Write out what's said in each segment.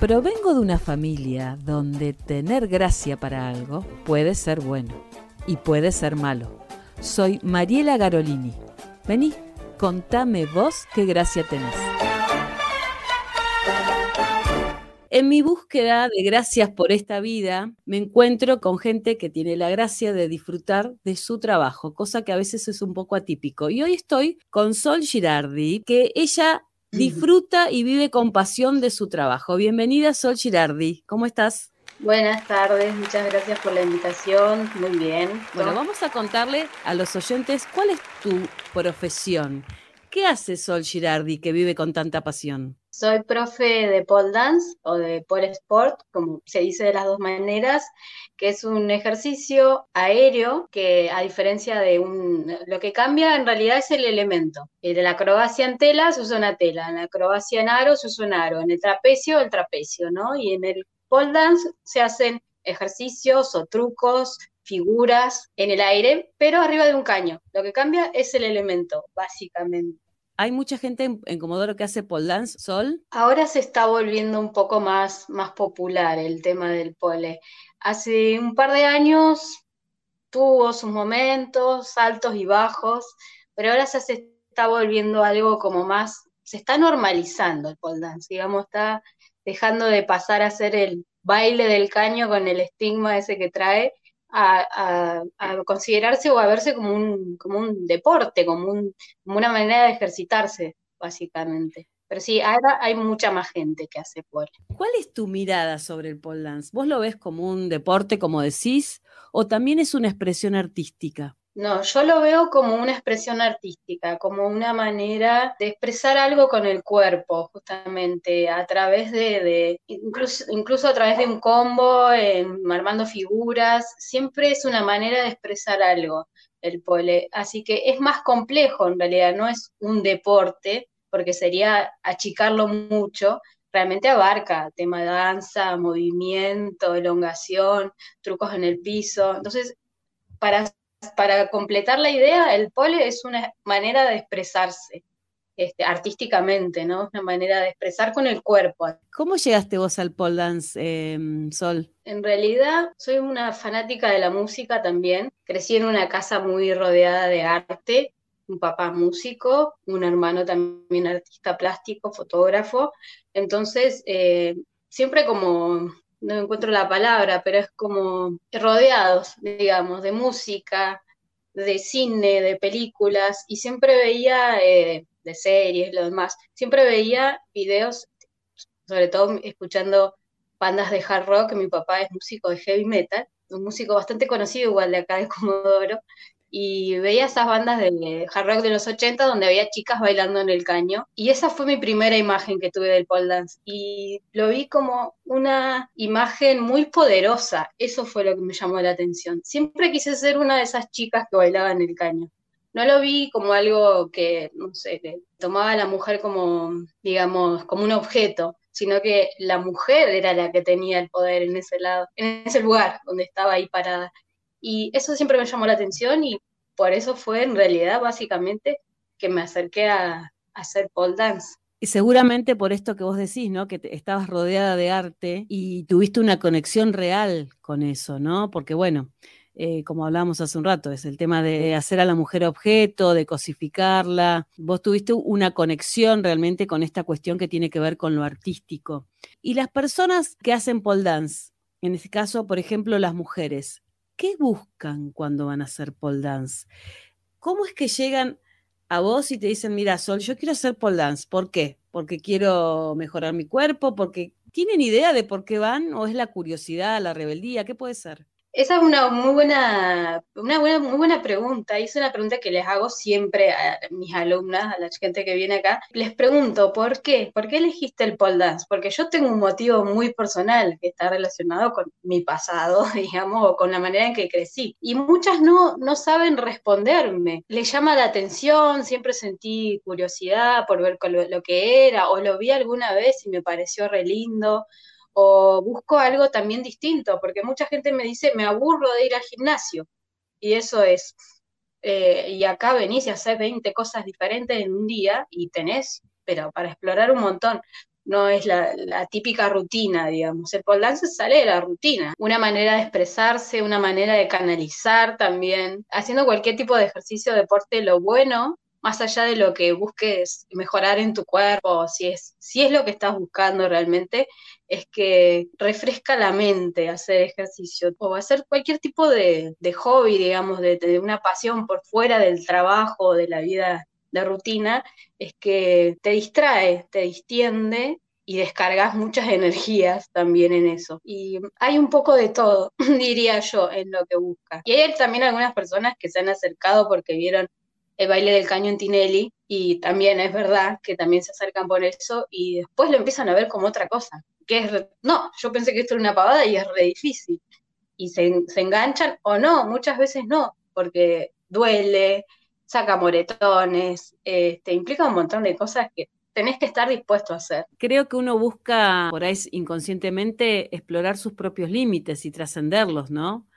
Provengo de una familia donde tener gracia para algo puede ser bueno y puede ser malo. Soy Mariela Garolini. Vení, contame vos qué gracia tenés. En mi búsqueda de gracias por esta vida, me encuentro con gente que tiene la gracia de disfrutar de su trabajo, cosa que a veces es un poco atípico. Y hoy estoy con Sol Girardi, que ella disfruta y vive con pasión de su trabajo. Bienvenida, Sol Girardi. ¿Cómo estás? Buenas tardes, muchas gracias por la invitación. Muy bien. Bueno, vamos a contarle a los oyentes cuál es tu profesión. ¿Qué hace Sol Girardi que vive con tanta pasión? Soy profe de pole dance o de pole sport, como se dice de las dos maneras, que es un ejercicio aéreo que a diferencia de un... Lo que cambia en realidad es el elemento. En la acrobacia en tela se usa una tela, en la acrobacia en aro se usa un aro, en el trapecio el trapecio, ¿no? Y en el pole dance se hacen ejercicios o trucos figuras en el aire, pero arriba de un caño. Lo que cambia es el elemento, básicamente. ¿Hay mucha gente en, Comodoro que hace pole dance, Sol? Ahora se está volviendo un poco más, más popular el tema del pole. Hace un par de años tuvo sus momentos altos y bajos, pero ahora se está volviendo algo como más, se está normalizando el pole dance, digamos, está dejando de pasar a ser el baile del caño con el estigma ese que trae a, considerarse o a verse como un, como un deporte, como, un, como una manera de ejercitarse, básicamente. Pero sí, ahora hay mucha más gente que hace pole. ¿Cuál es tu mirada sobre el pole dance? ¿Vos lo ves como un deporte, como decís, o también es una expresión artística? No, yo lo veo como una expresión artística, como una manera de expresar algo con el cuerpo, justamente, a través de, incluso, incluso a través de un combo, armando figuras, siempre es una manera de expresar algo el pole. Así que es más complejo en realidad, no es un deporte, porque sería achicarlo mucho, realmente abarca tema danza, movimiento, elongación, trucos en el piso. Entonces, para para completar la idea, el pole es una manera de expresarse este, artísticamente, ¿no? Es una manera de expresar con el cuerpo. ¿Cómo llegaste vos al pole dance, em, Sol? En realidad, soy una fanática de la música también. Crecí en una casa muy rodeada de arte, un papá músico, un hermano también artista plástico, fotógrafo. Entonces, eh, siempre como no encuentro la palabra, pero es como rodeados, digamos, de música, de cine, de películas, y siempre veía, eh, de series, lo demás, siempre veía videos, sobre todo escuchando bandas de hard rock, mi papá es músico de heavy metal, un músico bastante conocido igual de acá de Comodoro, y veía esas bandas de hard rock de los 80 donde había chicas bailando en el caño y esa fue mi primera imagen que tuve del pole dance y lo vi como una imagen muy poderosa, eso fue lo que me llamó la atención. Siempre quise ser una de esas chicas que bailaban en el caño. No lo vi como algo que, no sé, tomaba a la mujer como, digamos, como un objeto, sino que la mujer era la que tenía el poder en ese lado, en ese lugar donde estaba ahí parada. Y eso siempre me llamó la atención y por eso fue en realidad básicamente que me acerqué a, hacer pole dance. Y seguramente por esto que vos decís, ¿no? Que estabas rodeada de arte y tuviste una conexión real con eso, ¿no? Porque bueno, eh, como hablábamos hace un rato, es el tema de hacer a la mujer objeto, de cosificarla. Vos tuviste una conexión realmente con esta cuestión que tiene que ver con lo artístico. Y las personas que hacen pole dance, en este caso, por ejemplo, las mujeres, ¿qué buscan cuando van a hacer pole dance? ¿Cómo es que llegan a vos y te dicen, mira, Sol, yo quiero hacer pole dance? ¿Por qué? ¿Porque quiero mejorar mi cuerpo? ¿Porque tienen idea de por qué van? ¿O es la curiosidad, la rebeldía? ¿Qué puede ser? Esa es una muy buena, una buena, muy buena pregunta, y es una pregunta que les hago siempre a mis alumnas, a la gente que viene acá. Les pregunto, ¿por qué? ¿Por qué elegiste el pole dance? Porque yo tengo un motivo muy personal que está relacionado con mi pasado, digamos, o con la manera en que crecí. Y muchas no, no saben responderme. Les llama la atención, siempre sentí curiosidad por ver lo, lo que era, o lo vi alguna vez y me pareció re lindo o busco algo también distinto, porque mucha gente me dice, me aburro de ir al gimnasio. Y eso es, Eh, y acá venís y haces 20 cosas diferentes en un día y tenés, pero para explorar un montón. No es la, típica rutina, digamos. El pole dance sale de la rutina. Una manera de expresarse, una manera de canalizar también. Haciendo cualquier tipo de ejercicio, deporte, lo bueno más allá de lo que busques mejorar en tu cuerpo, si es, si es lo que estás buscando realmente, es que refresca la mente hacer ejercicio o hacer cualquier tipo de, hobby, digamos, de, una pasión por fuera del trabajo, de la vida de rutina, es que te distrae, te distiende y descargas muchas energías también en eso. Y hay un poco de todo, diría yo, en lo que busca. Y hay también algunas personas que se han acercado porque vieron el baile del caño en Tinelli y también es verdad que también se acercan por eso y después lo empiezan a ver como otra cosa, que es, no, yo pensé que esto era una pavada y es re difícil. Y se, enganchan o no, muchas veces no, porque duele, saca moretones, este, implica un montón de cosas que tenés que estar dispuesto a hacer. Creo que uno busca por ahí inconscientemente explorar sus propios límites y trascenderlos, ¿no?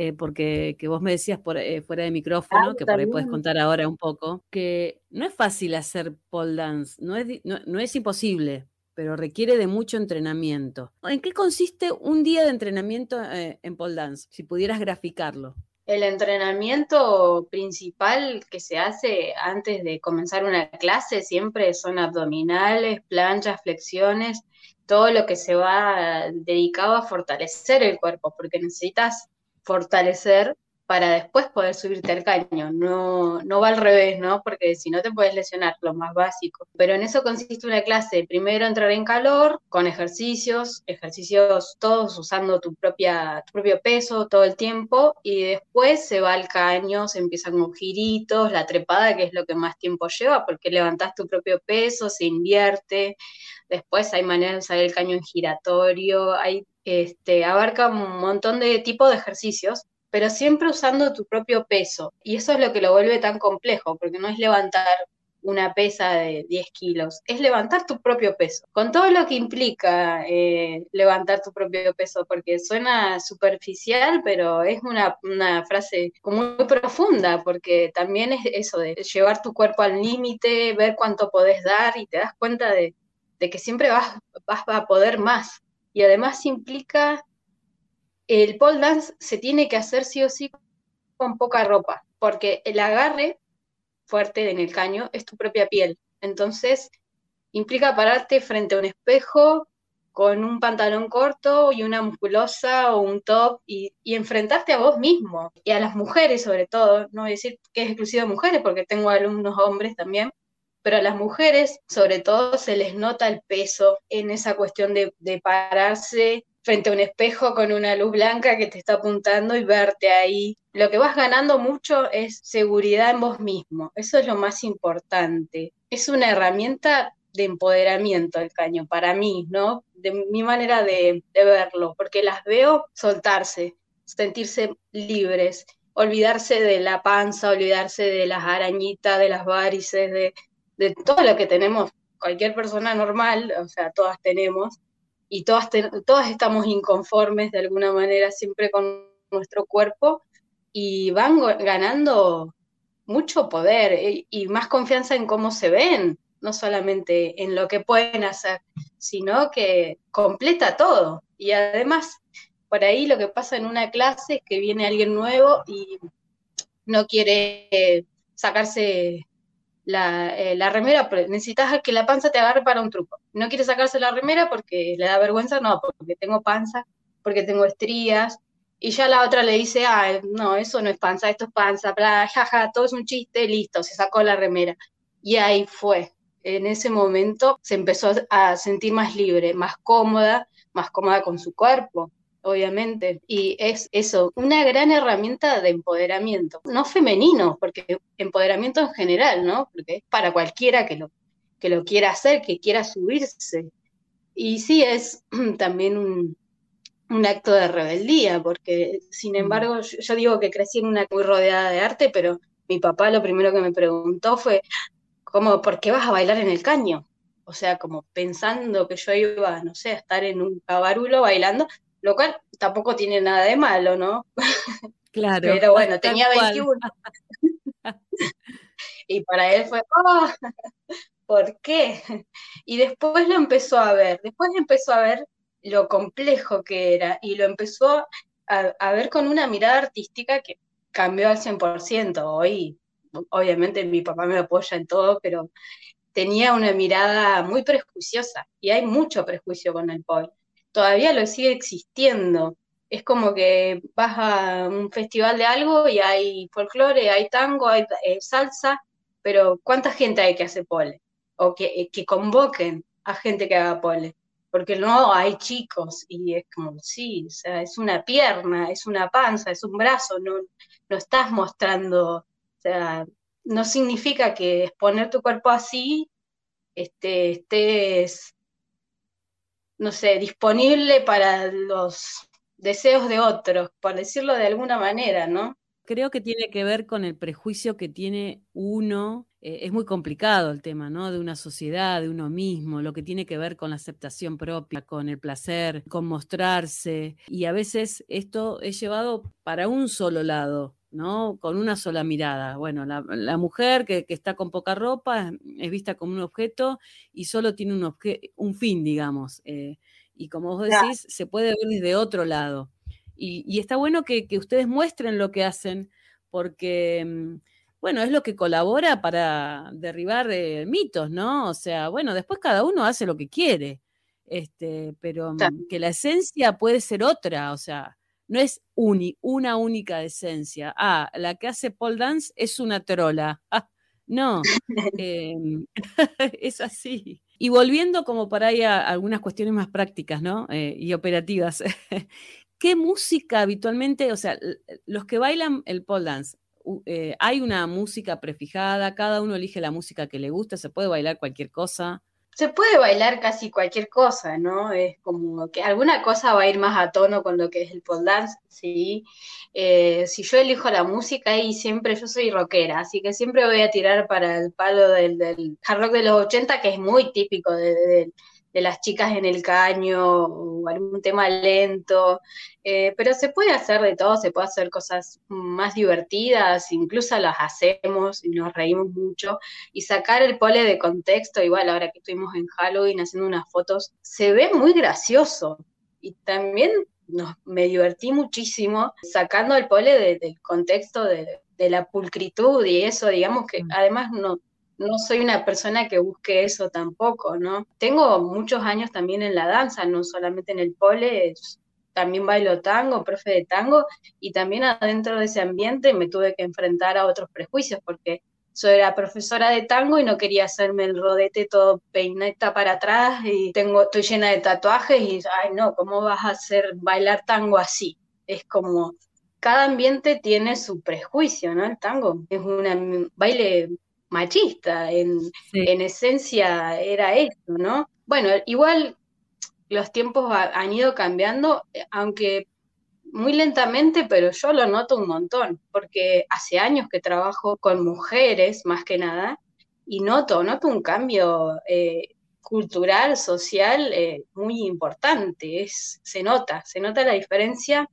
Eh, porque que vos me decías por, eh, fuera de micrófono, que por ahí puedes contar ahora un poco, que no es fácil hacer pole dance, no es, no, es imposible, pero requiere de mucho entrenamiento. ¿En qué consiste un día de entrenamiento eh, en pole dance, si pudieras graficarlo? El entrenamiento principal que se hace antes de comenzar una clase siempre son abdominales, planchas, flexiones, todo lo que se va dedicado a fortalecer el cuerpo, porque necesitas fortalecer para después poder subirte al caño. No, no va al revés, ¿no? Porque si no te puedes lesionar, lo más básico. Pero en eso consiste una clase. Primero entrar en calor, con ejercicios, ejercicios todos usando tu, propia, tu propio peso todo el tiempo, y después se va al caño, se empiezan con giritos, la trepada, que es lo que más tiempo lleva, porque levantas tu propio peso, se invierte. Después hay maneras de usar el caño en giratorio, hay este, abarca un montón de tipos de ejercicios, pero siempre usando tu propio peso. Y eso es lo que lo vuelve tan complejo, porque no es levantar una pesa de 10 kilos, es levantar tu propio peso, con todo lo que implica eh, levantar tu propio peso, porque suena superficial, pero es una, frase muy profunda, porque también es eso de llevar tu cuerpo al límite, ver cuánto podés dar y te das cuenta de, que siempre vas, vas a poder más y además implica el pole dance se tiene que hacer sí o sí con poca ropa, porque el agarre fuerte en el caño es tu propia piel. Entonces, implica pararte frente a un espejo con un pantalón corto y una musculosa o un top y, enfrentarte a vos mismo y a las mujeres sobre todo. No voy a decir que es exclusivo de mujeres porque tengo alumnos hombres también, pero a las mujeres, sobre todo, se les nota el peso en esa cuestión de, pararse frente a un espejo con una luz blanca que te está apuntando y verte ahí. Lo que vas ganando mucho es seguridad en vos mismo. Eso es lo más importante. Es una herramienta de empoderamiento el caño para mí, ¿no? De mi manera de, de verlo, porque las veo soltarse, sentirse libres, olvidarse de la panza, olvidarse de las arañitas, de las varices, de, de todo lo que tenemos cualquier persona normal, o sea, todas tenemos, y todas, todas estamos inconformes de alguna manera siempre con nuestro cuerpo y van ganando mucho poder eh, y, más confianza en cómo se ven, no solamente en lo que pueden hacer, sino que completa todo. Y además, por ahí lo que pasa en una clase es que viene alguien nuevo y no quiere sacarse eh, la, remera, necesitas que la panza te agarre para un truco. No quiere sacarse la remera porque le da vergüenza, no, porque tengo panza, porque tengo estrías. Y ya la otra le dice, ah, no, eso no es panza, esto es panza, bla, jaja, todo es un chiste, listo, se sacó la remera. Y ahí fue. En ese momento se empezó a sentir más libre, más cómoda, más cómoda con su cuerpo obviamente, y es eso, una gran herramienta de empoderamiento, no femenino, porque empoderamiento en general, ¿no? Porque es para cualquiera que lo, que lo quiera hacer, que quiera subirse. Y sí es también un, acto de rebeldía, porque sin mm. embargo yo, digo que crecí en una muy rodeada de arte, pero mi papá lo primero que me preguntó fue, ¿cómo, ¿por qué vas a bailar en el caño? O sea, como pensando que yo iba, no sé, a estar en un cabarulo bailando, lo cual tampoco tiene nada de malo, ¿no? Claro. Pero bueno, tenía 21. y para él fue, oh, ¿por qué? Y después lo empezó a ver, después empezó a ver lo complejo que era y lo empezó a, ver con una mirada artística que cambió al 100%. Hoy, obviamente, mi papá me apoya en todo, pero tenía una mirada muy prejuiciosa y hay mucho prejuicio con el pop. Todavía lo sigue existiendo. Es como que vas a un festival de algo y hay folclore, hay tango, hay eh, salsa, pero ¿cuánta gente hay que hace pole? O que, que convoquen a gente que haga pole porque no hay chicos y es como, sí, o sea, es una pierna, es una panza, es un brazo, no, no estás mostrando, o sea, no significa que exponer tu cuerpo así este, estés, no sé, disponible para los deseos de otros, por decirlo de alguna manera, ¿no? Creo que tiene que ver con el prejuicio que tiene uno eh, es muy complicado el tema, ¿no? De una sociedad, de uno mismo, lo que tiene que ver con la aceptación propia, con el placer, con mostrarse. Y a veces esto es llevado para un solo lado, ¿no? Con una sola mirada. Bueno, la, mujer que, está con poca ropa es vista como un objeto y solo tiene un, un fin, digamos. Eh, y como vos decís, se puede ver desde otro lado. Y, está bueno que, que, ustedes muestren lo que hacen, porque mm, bueno, es lo que colabora para derribar eh, mitos, ¿no? O sea, bueno, después cada uno hace lo que quiere, este, pero mm, que la esencia puede ser otra, o sea, no es una única esencia. Ah, la que hace pole dance es una trola. Ah, no, em, es así. Y volviendo como para ahí a algunas cuestiones más prácticas, ¿no? Eh, y operativas. ¿Qué música habitualmente, o sea, los que bailan el pole dance, eh, hay una música prefijada, cada uno elige la música que le gusta, se puede bailar cualquier cosa. Se puede bailar casi cualquier cosa, ¿no? Es como que alguna cosa va a ir más a tono con lo que es el pole dance, ¿sí? Eh, si yo elijo la música y siempre yo soy rockera, así que siempre voy a tirar para el palo del, del hard rock de los 80, que es muy típico de, de las chicas en el caño o algún tema lento, eh, pero se puede hacer de todo, se puede hacer cosas más divertidas, incluso las hacemos y nos reímos mucho, y sacar el pole de contexto, igual ahora que estuvimos en Halloween haciendo unas fotos, se ve muy gracioso. Y también me divertí muchísimo sacando el pole del contexto de, de la pulcritud y eso, digamos que mm. además no, no soy una persona que busque eso tampoco, ¿no? Tengo muchos años también en la danza, no solamente en el pole, también bailo tango, profe de tango, y también adentro de ese ambiente me tuve que enfrentar a otros prejuicios, porque soy la profesora de tango y no quería hacerme el rodete todo peineta para atrás y tengo, estoy llena de tatuajes y, ay no, ¿cómo vas a hacer bailar tango así? Es como, cada ambiente tiene su prejuicio, ¿no? El tango es un baile machista, en, esencia era esto, ¿no? Bueno, igual los tiempos han ido cambiando, eh, aunque muy lentamente, pero yo lo noto un montón, porque hace años que trabajo con mujeres más que nada, y noto, noto un cambio eh, cultural, social eh, muy importante, es, se nota, se nota la diferencia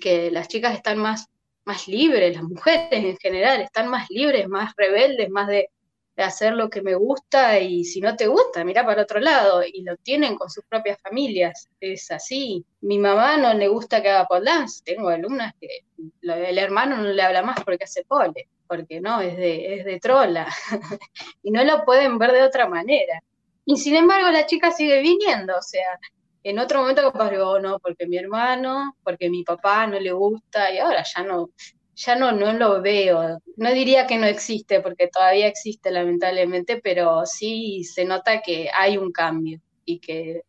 que las chicas están más más libres, las mujeres en general están más libres, más rebeldes, más de, hacer lo que me gusta y si no te gusta, mira para otro lado y lo tienen con sus propias familias, es así. Mi mamá no le gusta que haga dance, tengo alumnas que el hermano no le habla más porque hace pole, porque no, es de, es de trola y no lo pueden ver de otra manera. Y sin embargo la chica sigue viniendo, o sea, en otro momento capaz digo, no, porque mi hermano, porque mi papá no le gusta, y ahora ya no, ya no, no lo veo. No diría que no existe, porque todavía existe lamentablemente, pero sí se nota que hay un cambio y que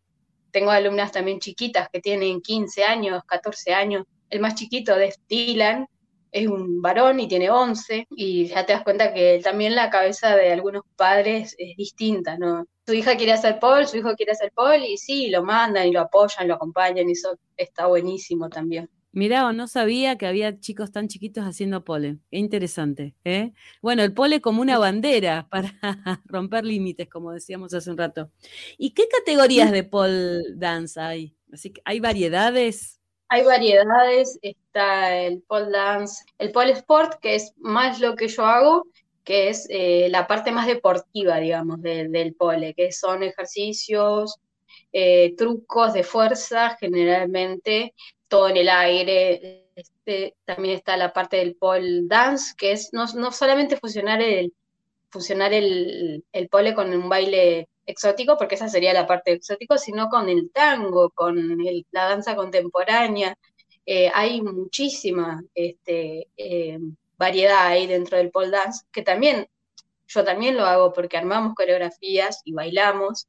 tengo alumnas también chiquitas que tienen 15 años, 14 años. El más chiquito de Dylan, es un varón y tiene 11, y ya te das cuenta que también la cabeza de algunos padres es distinta, ¿no? Su hija quiere hacer pole, su hijo quiere hacer pole, y sí, lo mandan y lo apoyan, lo acompañan, y eso está buenísimo también. Mirá, no sabía que había chicos tan chiquitos haciendo pole. Qué interesante. ¿eh? Bueno, el pole como una bandera para romper límites, como decíamos hace un rato. ¿Y qué categorías de pole dance hay? Así que hay variedades. hay variedades, está el pole dance, el pole sport, que es más lo que yo hago, que es eh, la parte más deportiva, digamos, del pole, que son ejercicios, eh, trucos de fuerza, generalmente todo en el aire. Este, también está la parte del pole dance, que es no, solamente funcionar el, funcionar el, el pole con un baile exótico, porque esa sería la parte exótico, sino con el tango, con la danza contemporánea. Eh, hay muchísima este, variedad ahí dentro del pole dance, que también, yo también lo hago porque armamos coreografías y bailamos.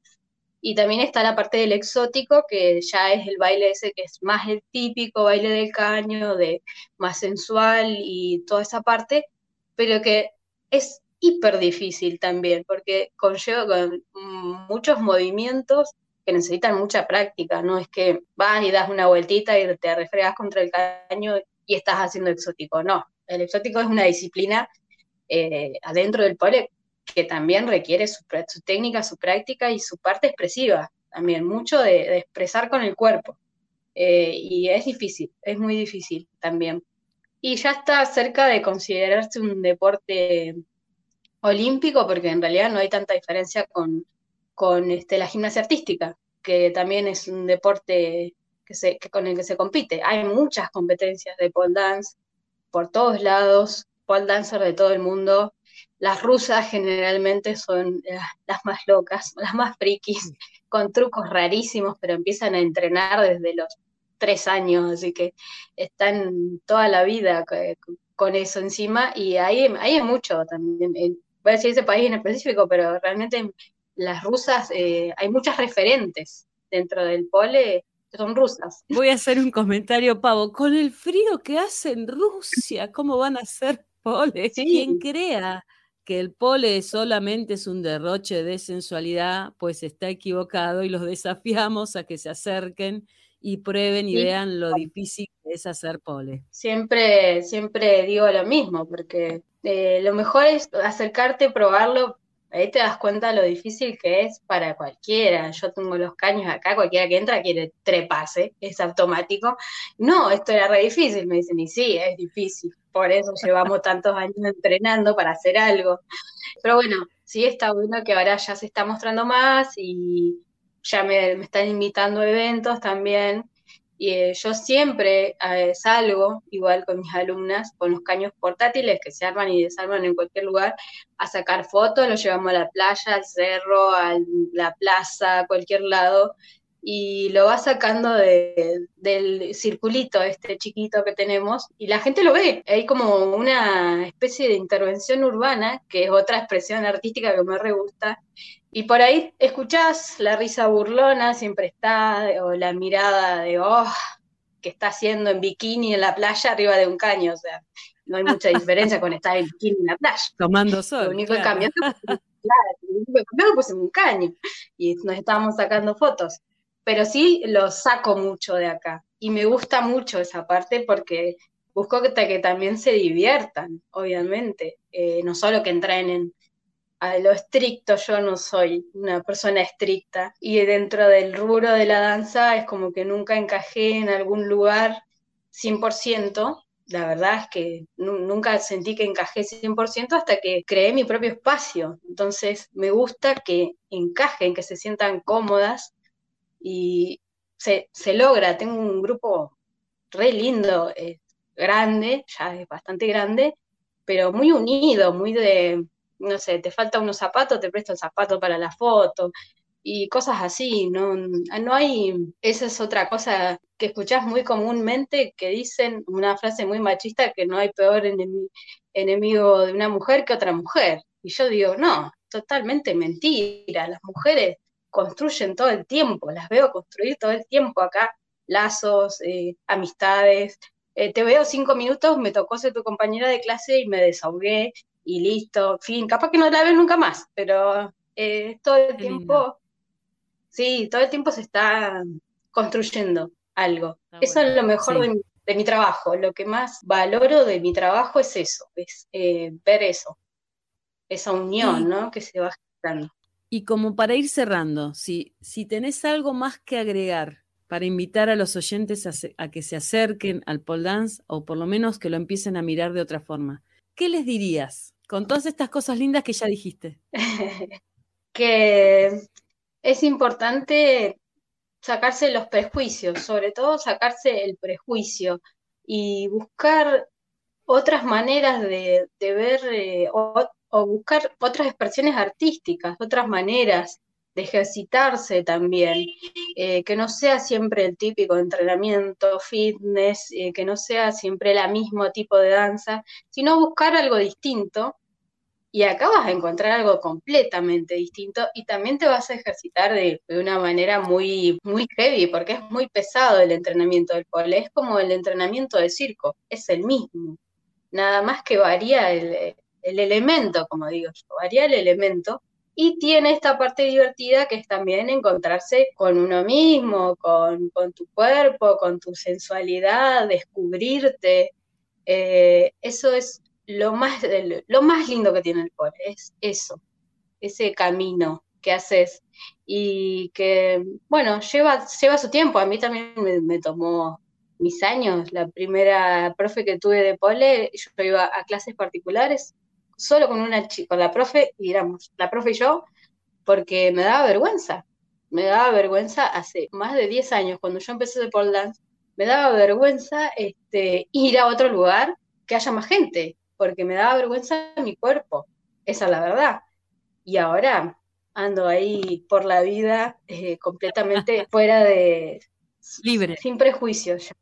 Y también está la parte del exótico, que ya es el baile ese que es más el típico baile del caño, de más sensual y toda esa parte, pero que es hiper difícil también, porque conlleva con muchos movimientos que necesitan mucha práctica, no es que vas y das una vueltita y te refregas contra el caño y estás haciendo exótico, no, el exótico es una disciplina eh, adentro del pole que también requiere su, técnica, su práctica y su parte expresiva, también mucho de, expresar con el cuerpo. Eh, y es difícil, es muy difícil también. Y ya está cerca de considerarse un deporte olímpico, porque en realidad no hay tanta diferencia con, con este, la gimnasia artística, que también es un deporte que se, con el que se compite. Hay muchas competencias de pole dance por todos lados, pole dancer de todo el mundo. Las rusas generalmente son las más locas, las más frikis, con trucos rarísimos, pero empiezan a entrenar desde los tres años, así que están toda la vida con eso encima y ahí, ahí hay mucho también voy a decir ese país en específico, pero realmente las rusas, eh, hay muchas referentes dentro del pole son rusas. Voy a hacer un comentario, Pavo. Con el frío que hace en Rusia, ¿cómo van a ser pole? Quien crea que el pole solamente es un derroche de sensualidad, pues está equivocado y los desafiamos a que se acerquen y prueben y vean lo difícil que es hacer pole. Siempre, siempre digo lo mismo, porque eh, lo mejor es acercarte, probarlo, ahí te das cuenta lo difícil que es para cualquiera. Yo tengo los caños acá, cualquiera que entra quiere trepase, es automático. No, esto era re difícil, me dicen, y sí, es difícil. Por eso llevamos tantos años entrenando para hacer algo. Pero bueno, sí está bueno que ahora ya se está mostrando más y ya me, me están invitando a eventos también y eh, yo siempre eh, salgo, igual con mis alumnas, con los caños portátiles que se arman y desarman en cualquier lugar, a sacar fotos, los llevamos a la playa, al cerro, a la plaza, a cualquier lado, y lo va sacando del circulito este chiquito que tenemos, y la gente lo ve. Hay como una especie de intervención urbana, que es otra expresión artística que me re gusta, y por ahí escuchás la risa burlona, siempre está, o la mirada de, oh, que está haciendo en bikini en la playa arriba de un caño, o sea, no hay mucha diferencia con estar en bikini en la playa. Tomando sol. Lo único que cambió, claro, lo único que cambió pues en un caño, y nos estábamos sacando fotos. Pero sí lo saco mucho de acá, y me gusta mucho esa parte porque busco que, que también se diviertan, obviamente, eh, no solo que entrenen a lo estricto, yo no soy una persona estricta y dentro del rubro de la danza es como que nunca encajé en algún lugar 100%. La verdad es que nunca sentí que encajé 100% hasta que creé mi propio espacio. Entonces me gusta que encajen, que se sientan cómodas y se, logra. Tengo un grupo re lindo, eh, grande, ya es bastante grande, pero muy unido, muy de no sé, te falta unos zapatos, te presto el zapato para la foto y cosas así, no, no hay, esa es otra cosa que escuchás muy comúnmente que dicen una frase muy machista que no hay peor enemigo de una mujer que otra mujer. Y yo digo, no, totalmente mentira, las mujeres construyen todo el tiempo, las veo construir todo el tiempo acá, lazos, eh, amistades. Eh, te veo cinco minutos, me tocó ser tu compañera de clase y me desahogué y listo, fin, capaz que no la ves nunca más, pero eh, todo el tiempo, sí, todo el tiempo se está construyendo algo. eso es lo mejor de, mi, trabajo, lo que más valoro de mi trabajo es eso, es eh, ver eso, esa unión, ¿no? Que se va generando. Y como para ir cerrando, si, si tenés algo más que agregar para invitar a los oyentes a, que se acerquen al pole dance o por lo menos que lo empiecen a mirar de otra forma? ¿Qué les dirías con todas estas cosas lindas que ya dijiste? que es importante sacarse los prejuicios, sobre todo sacarse el prejuicio y buscar otras maneras de, ver eh, o, buscar otras expresiones artísticas, otras maneras de ejercitarse también, eh, que no sea siempre el típico entrenamiento, fitness, eh, que no sea siempre el mismo tipo de danza, sino buscar algo distinto. Y acá vas a encontrar algo completamente distinto y también te vas a ejercitar de, una manera muy, muy heavy, porque es muy pesado el entrenamiento del pole, es como el entrenamiento de circo, es el mismo, nada más que varía el, elemento, como digo yo, varía el elemento y tiene esta parte divertida que es también encontrarse con uno mismo, con, tu cuerpo, con tu sensualidad, descubrirte. Eh, eso es lo más, lo más lindo que tiene el pole, es eso, ese camino que haces y que, bueno, lleva, lleva su tiempo. A mí también me, tomó mis años. La primera profe que tuve de pole, yo iba a clases particulares solo con una chica, con la profe, y éramos la profe y yo, porque me daba vergüenza. Me daba vergüenza hace más de 10 años, cuando yo empecé de pole dance, me daba vergüenza este, ir a otro lugar que haya más gente porque me daba vergüenza mi cuerpo, esa es la verdad. Y ahora ando ahí por la vida eh, completamente fuera de... Libre. Sin prejuicios,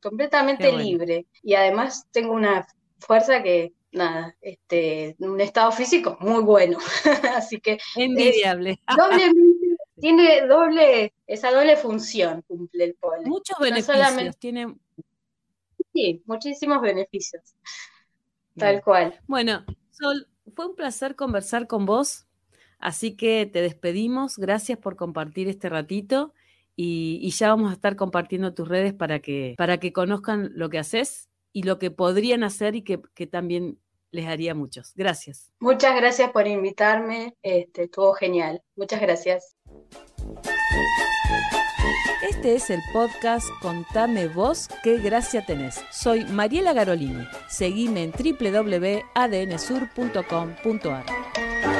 completamente libre. Y además tengo una fuerza que, nada, este, un estado físico muy bueno. Así que... Envidiable. tiene doble, esa doble función cumple el pole. Muchos beneficios. tiene... Sí, muchísimos beneficios. Tal cual. Bueno, Sol, fue un placer conversar con vos, así que te despedimos. Gracias por compartir este ratito y, ya vamos a estar compartiendo tus redes para que, para que conozcan lo que haces y lo que podrían hacer y que, que también les haría muchos. Gracias. Muchas gracias por invitarme, este, estuvo genial. Muchas gracias. Este es el podcast Contame vos qué gracia tenés. Soy Mariela Garolini. Seguime en www.adnsur.com.ar.